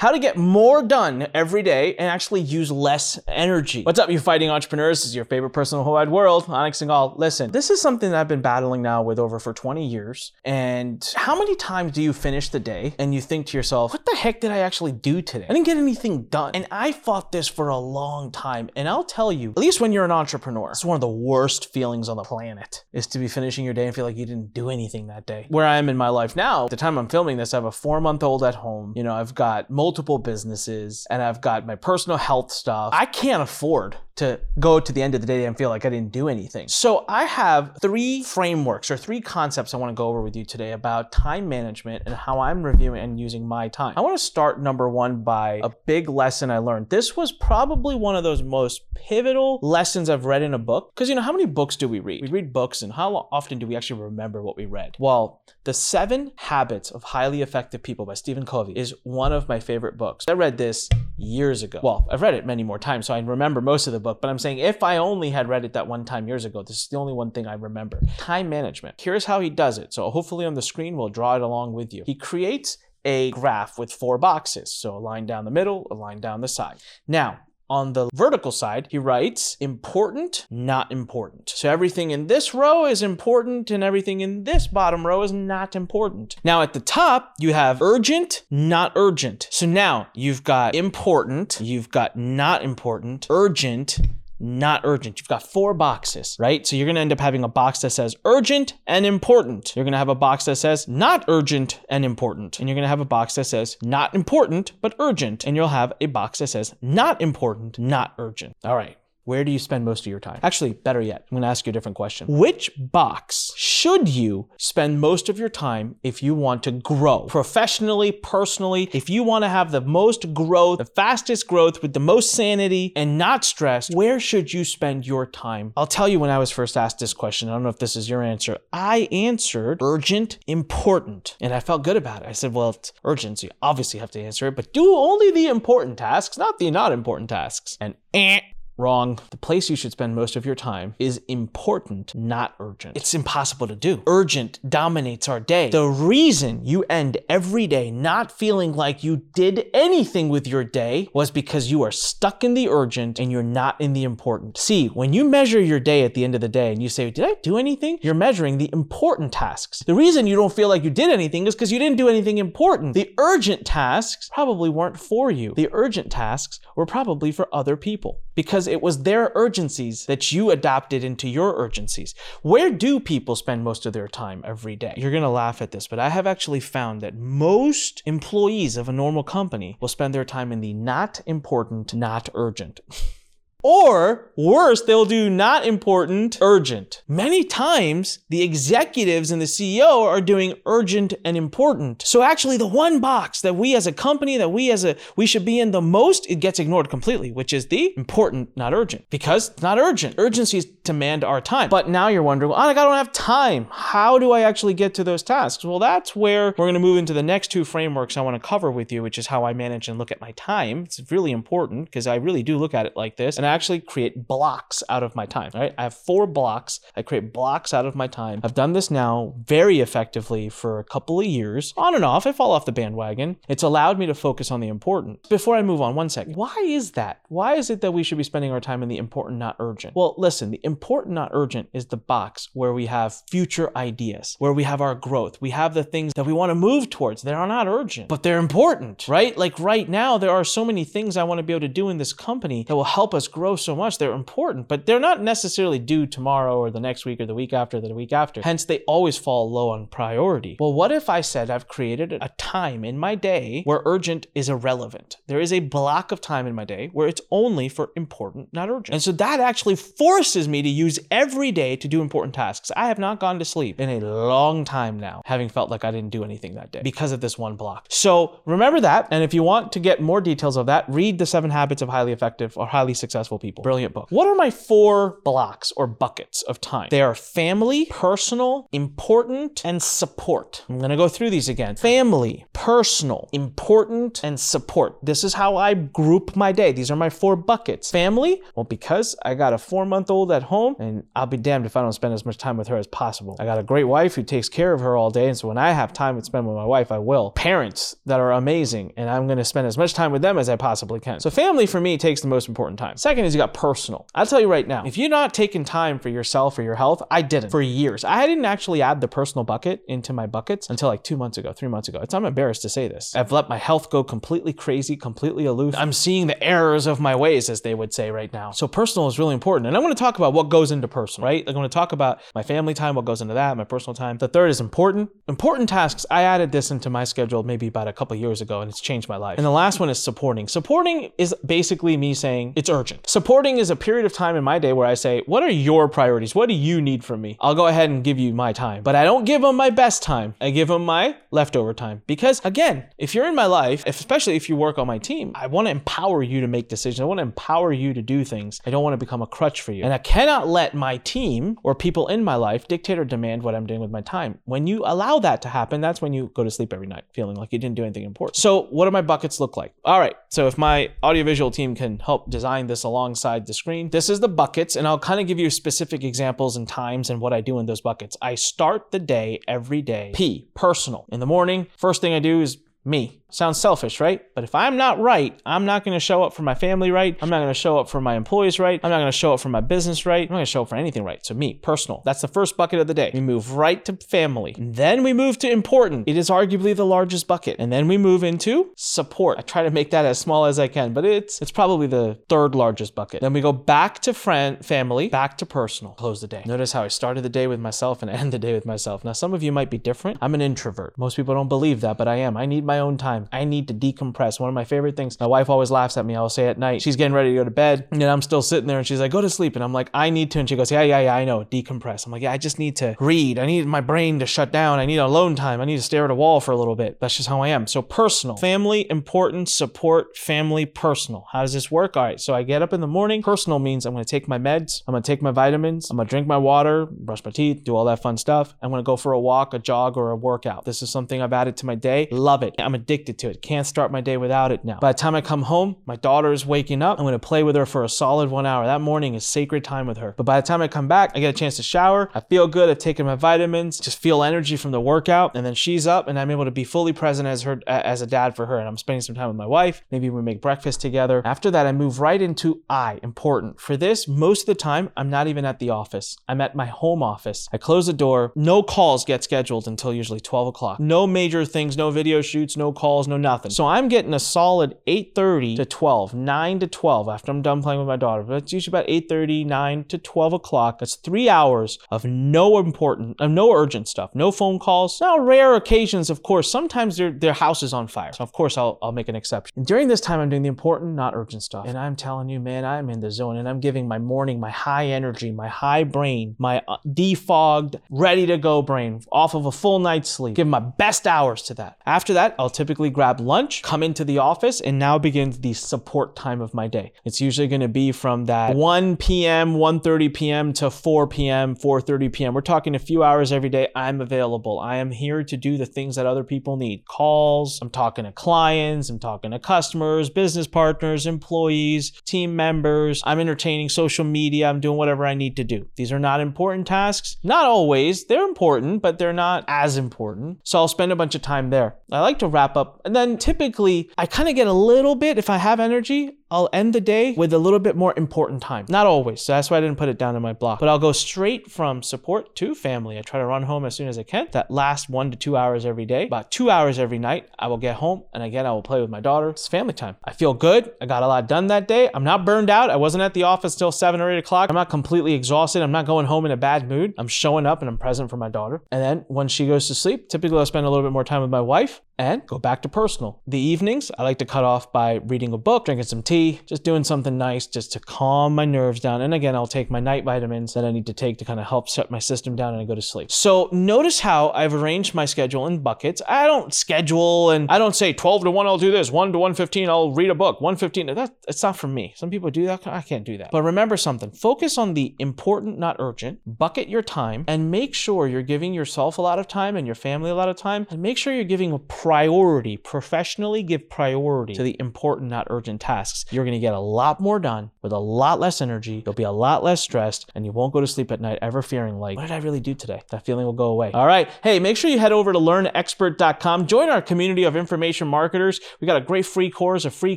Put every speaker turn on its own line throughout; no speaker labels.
how to get more done every day and actually use less energy. What's up, you fighting entrepreneurs? This is your favorite person in the whole wide world, Anik Singal. Listen, this is something that I've been battling now with over for 20 years. And how many times do you finish the day and you think to yourself, what the heck did I actually do today? I didn't get anything done. And I fought this for a long time. And I'll tell you, at least when you're an entrepreneur, it's one of the worst feelings on the planet is to be finishing your day and feel like you didn't do anything that day. Where I am in my life now, the time I'm filming this, I have a four month old at home. You know, I've got multiple businesses and I've got my personal health stuff. I can't afford to go to the end of the day and feel like I didn't do anything. So I have three frameworks or three concepts I want to go over with you today about time management and how I'm reviewing and using my time. I want to start number one by a big lesson I learned. This was probably one of those most pivotal lessons I've read in a book. Because you know, how many books do we read? We read books and how often do we actually remember what we read? Well, The Seven Habits of Highly Effective People by Stephen Covey is one of my favorite books. I read this years ago. Well, I've read it many more times, so I remember most of the book book, but I'm saying if I only had read it that one time years ago, this is the only one thing I remember. Time management. Here's how he does it. So hopefully on the screen, we'll draw it along with you. He creates a graph with four boxes. So a line down the middle, a line down the side. Now, on the vertical side, he writes important, not important. So everything in this row is important and everything in this bottom row is not important. Now at the top, you have urgent, not urgent. So now you've got important, you've got not important, urgent, not urgent. You've got four boxes, right? So you're going to end up having a box that says urgent and important. You're going to have a box that says not urgent and important. And you're going to have a box that says not important, but urgent. And you'll have a box that says not important, not urgent. All right. Where do you spend most of your time? Actually, better yet, I'm going to ask you a different question. Which box should you spend most of your time if you want to grow professionally, personally, if you want to have the most growth, the fastest growth with the most sanity and not stress? Where should you spend your time? I'll tell you when I was first asked this question. I don't know if this is your answer. I answered urgent, important, and I felt good about it. I said, well, it's urgent, so you obviously have to answer it, but do only the important tasks, not the not important tasks. And eh, Wrong. The place you should spend most of your time is important, not urgent. It's impossible to do. Urgent dominates our day. The reason you end every day not feeling like you did anything with your day was because you are stuck in the urgent and you're not in the important. See, when you measure your day at the end of the day and you say, Did I do anything? You're measuring the important tasks. The reason you don't feel like you did anything is because you didn't do anything important. The urgent tasks probably weren't for you. The urgent tasks were probably for other people because it was their urgencies that you adopted into your urgencies. Where do people spend most of their time every day? You're going to laugh at this, but I have actually found that most employees of a normal company will spend their time in the not important, not urgent. Or worse, they'll do not important, urgent. Many times, the executives and the CEO are doing urgent and important. So actually, the one box that we as a company, that we as a, we should be in the most, it gets ignored completely, which is the important, not urgent. Because it's not urgent. Urgencies demand our time. But now you're wondering, oh, I don't have time. How do I actually get to those tasks? Well, that's where we're going to move into the next two frameworks I want to cover with you, which is how I manage and look at my time. It's really important because I really do look at it like this. And I actually create blocks out of my time. Right? I have four blocks. I create blocks out of my time. I've done this now very effectively for a couple of years. On and off, I fall off the bandwagon. It's allowed me to focus on the important. Before I move on, one second. Why is that? Why is it that we should be spending our time in the important, not urgent? Well, listen, the important, not urgent is the box where we have future ideas, where we have our growth. We have the things that we want to move towards. They are not urgent, but they're important, right? Like right now, there are so many things I want to be able to do in this company that will help us grow so much. They're important, but they're not necessarily due tomorrow or the next week or the week after or the week after. Hence, they always fall low on priority. Well, what if I said I've created a time in my day where urgent is irrelevant? There is a block of time in my day where it's only for important, not urgent. And so that actually forces me to use every day to do important tasks. I have not gone to sleep in a long time now, having felt like I didn't do anything that day because of this one block. So remember that. And if you want to get more details of that, read The Seven Habits of Highly Effective or Highly Successful People. Brilliant book. What are my four blocks or buckets of time? They are family, personal, important, and support. I'm going to go through these again. Family, personal, important, and support. This is how I group my day. These are my four buckets. Family, well, because I got a four month old at home, and I'll be damned if I don't spend as much time with her as possible. I got a great wife who takes care of her all day, and so when I have time to spend with my wife, I will. Parents that are amazing, and I'm gonna spend as much time with them as I possibly can. So family for me takes the most important time. Second is you got personal. I'll tell you right now, if you're not taking time for yourself or your health, I didn't for years. I didn't actually add the personal bucket into my buckets until like two months ago, three months ago. It's I'm embarrassed to say this. I've let my health go completely crazy, completely aloof. I'm seeing the errors of my ways, as they would say right now. So personal is really important. And I want to talk about what goes into personal, right? Like, I want to talk about my family time, what goes into that, my personal time. The third is important. Important tasks. I added this into my schedule maybe about a couple years ago, and it's changed my life. And the last one is supporting. Supporting is basically me saying it's urgent. Supporting is a period of time in my day where I say, what are your priorities? What do you need from me? I'll go ahead and give you my time, but I don't give them my best time. I give them my leftover time because again, if you're in my life, especially if you work on my team, I want to empower you to make decisions. I want to empower you to do things. I don't want to become a crutch for you. And I cannot let my team or people in my life dictate or demand what I'm doing with my time. When you allow that to happen, that's when you go to sleep every night feeling like you didn't do anything important. So, what do my buckets look like? All right. So, if my audiovisual team can help design this alongside the screen, this is the buckets, and I'll kind of give you specific examples and times and what I do in those buckets. I start the day every day. P, personal. In the morning, first thing I do is me. Sounds selfish, right? But if I'm not right, I'm not going to show up for my family right. I'm not going to show up for my employees right. I'm not going to show up for my business right. I'm not going to show up for anything right. So, me, personal. That's the first bucket of the day. We move right to family. Then we move to important. It is arguably the largest bucket. And then we move into support. I try to make that as small as I can, but it's it's probably the third largest bucket. Then we go back to friend, family, back to personal. Close the day. Notice how I started the day with myself and end the day with myself. Now, some of you might be different. I'm an introvert. Most people don't believe that, but I am. I need my own time time. I need to decompress. One of my favorite things, my wife always laughs at me. I'll say at night, she's getting ready to go to bed, and I'm still sitting there, and she's like, go to sleep. And I'm like, I need to. And she goes, yeah, yeah, yeah, I know, decompress. I'm like, yeah, I just need to read. I need my brain to shut down. I need alone time. I need to stare at a wall for a little bit. That's just how I am. So personal, family, important, support, family, personal. How does this work? All right. So I get up in the morning. Personal means I'm going to take my meds. I'm going to take my vitamins. I'm going to drink my water, brush my teeth, do all that fun stuff. I'm going to go for a walk, a jog, or a workout. This is something I've added to my day. Love it. I'm addicted to it. Can't start my day without it now. By the time I come home, my daughter is waking up. I'm to play with her for a solid one hour. That morning is sacred time with her. But by the time I come back, I get a chance to shower. I feel good. I've taken my vitamins, just feel energy from the workout. And then she's up and I'm able to be fully present as her, as a dad for her. And I'm spending some time with my wife. Maybe we make breakfast together. After that, I move right into I, important. For this, most of the time, I'm not even at the office. I'm at my home office. I close the door. No calls get scheduled until usually 12 o'clock. No major things, no video shoots, no calls, no nothing. So I'm I'm getting a solid 8:30 to 12, 9 to 12 after I'm done playing with my daughter. But it's usually about 8:30, 9 to 12 o'clock. That's three hours of no important, of no urgent stuff, no phone calls. Now, rare occasions, of course, sometimes their their house is on fire. So of course I'll I'll make an exception. And during this time, I'm doing the important, not urgent stuff. And I'm telling you, man, I'm in the zone, and I'm giving my morning, my high energy, my high brain, my uh, defogged, ready to go brain off of a full night's sleep. Give my best hours to that. After that, I'll typically grab lunch come into the office and now begins the support time of my day. It's usually going to be from that 1 p.m., 1:30 p.m. to 4 p.m., 4:30 p.m. We're talking a few hours every day. I'm available. I am here to do the things that other people need. Calls, I'm talking to clients, I'm talking to customers, business partners, employees, team members. I'm entertaining social media. I'm doing whatever I need to do. These are not important tasks. Not always. They're important, but they're not as important. So I'll spend a bunch of time there. I like to wrap up and then typically I kind of get a little bit if I have energy, I'll end the day with a little bit more important time. Not always, so that's why I didn't put it down in my block. But I'll go straight from support to family. I try to run home as soon as I can. That last one to two hours every day, about two hours every night. I will get home and again I will play with my daughter. It's family time. I feel good. I got a lot done that day. I'm not burned out. I wasn't at the office till seven or eight o'clock. I'm not completely exhausted. I'm not going home in a bad mood. I'm showing up and I'm present for my daughter. And then when she goes to sleep, typically I'll spend a little bit more time with my wife and go back to personal. The evenings, I like to cut off by reading a book, drinking some tea, just doing something nice just to calm my nerves down. And again, I'll take my night vitamins that I need to take to kind of help set my system down and I go to sleep. So notice how I've arranged my schedule in buckets. I don't schedule and I don't say 12 to 1 I'll do this, 1 to 115 I'll read a book, 115 that it's not for me. Some people do that. I can't do that. But remember something. Focus on the important, not urgent. Bucket your time and make sure you're giving yourself a lot of time and your family a lot of time and make sure you're giving a priority professionally give priority to the important, not urgent tasks. You're going to get a lot more done with a lot less energy. You'll be a lot less stressed and you won't go to sleep at night ever fearing like, what did I really do today? That feeling will go away. All right. Hey, make sure you head over to learnexpert.com. Join our community of information marketers. We've got a great free course, a free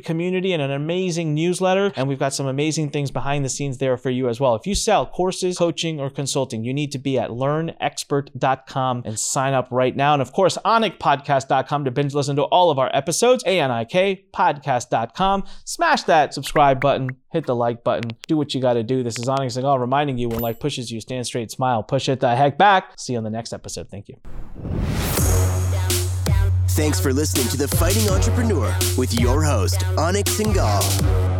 community, and an amazing newsletter. And we've got some amazing things behind the scenes there for you as well. If you sell courses, coaching, or consulting, you need to be at learnexpert.com and sign up right now. And of course, anikpodcast.com to binge listen to all of our episodes, A-N-I-K podcast.com. Smash that subscribe button, hit the like button, do what you got to do. This is Anik Singal reminding you when life pushes you, stand straight, smile, push it the heck back. See you on the next episode. Thank you.
Thanks for listening to The Fighting Entrepreneur with your host, Anik Singal.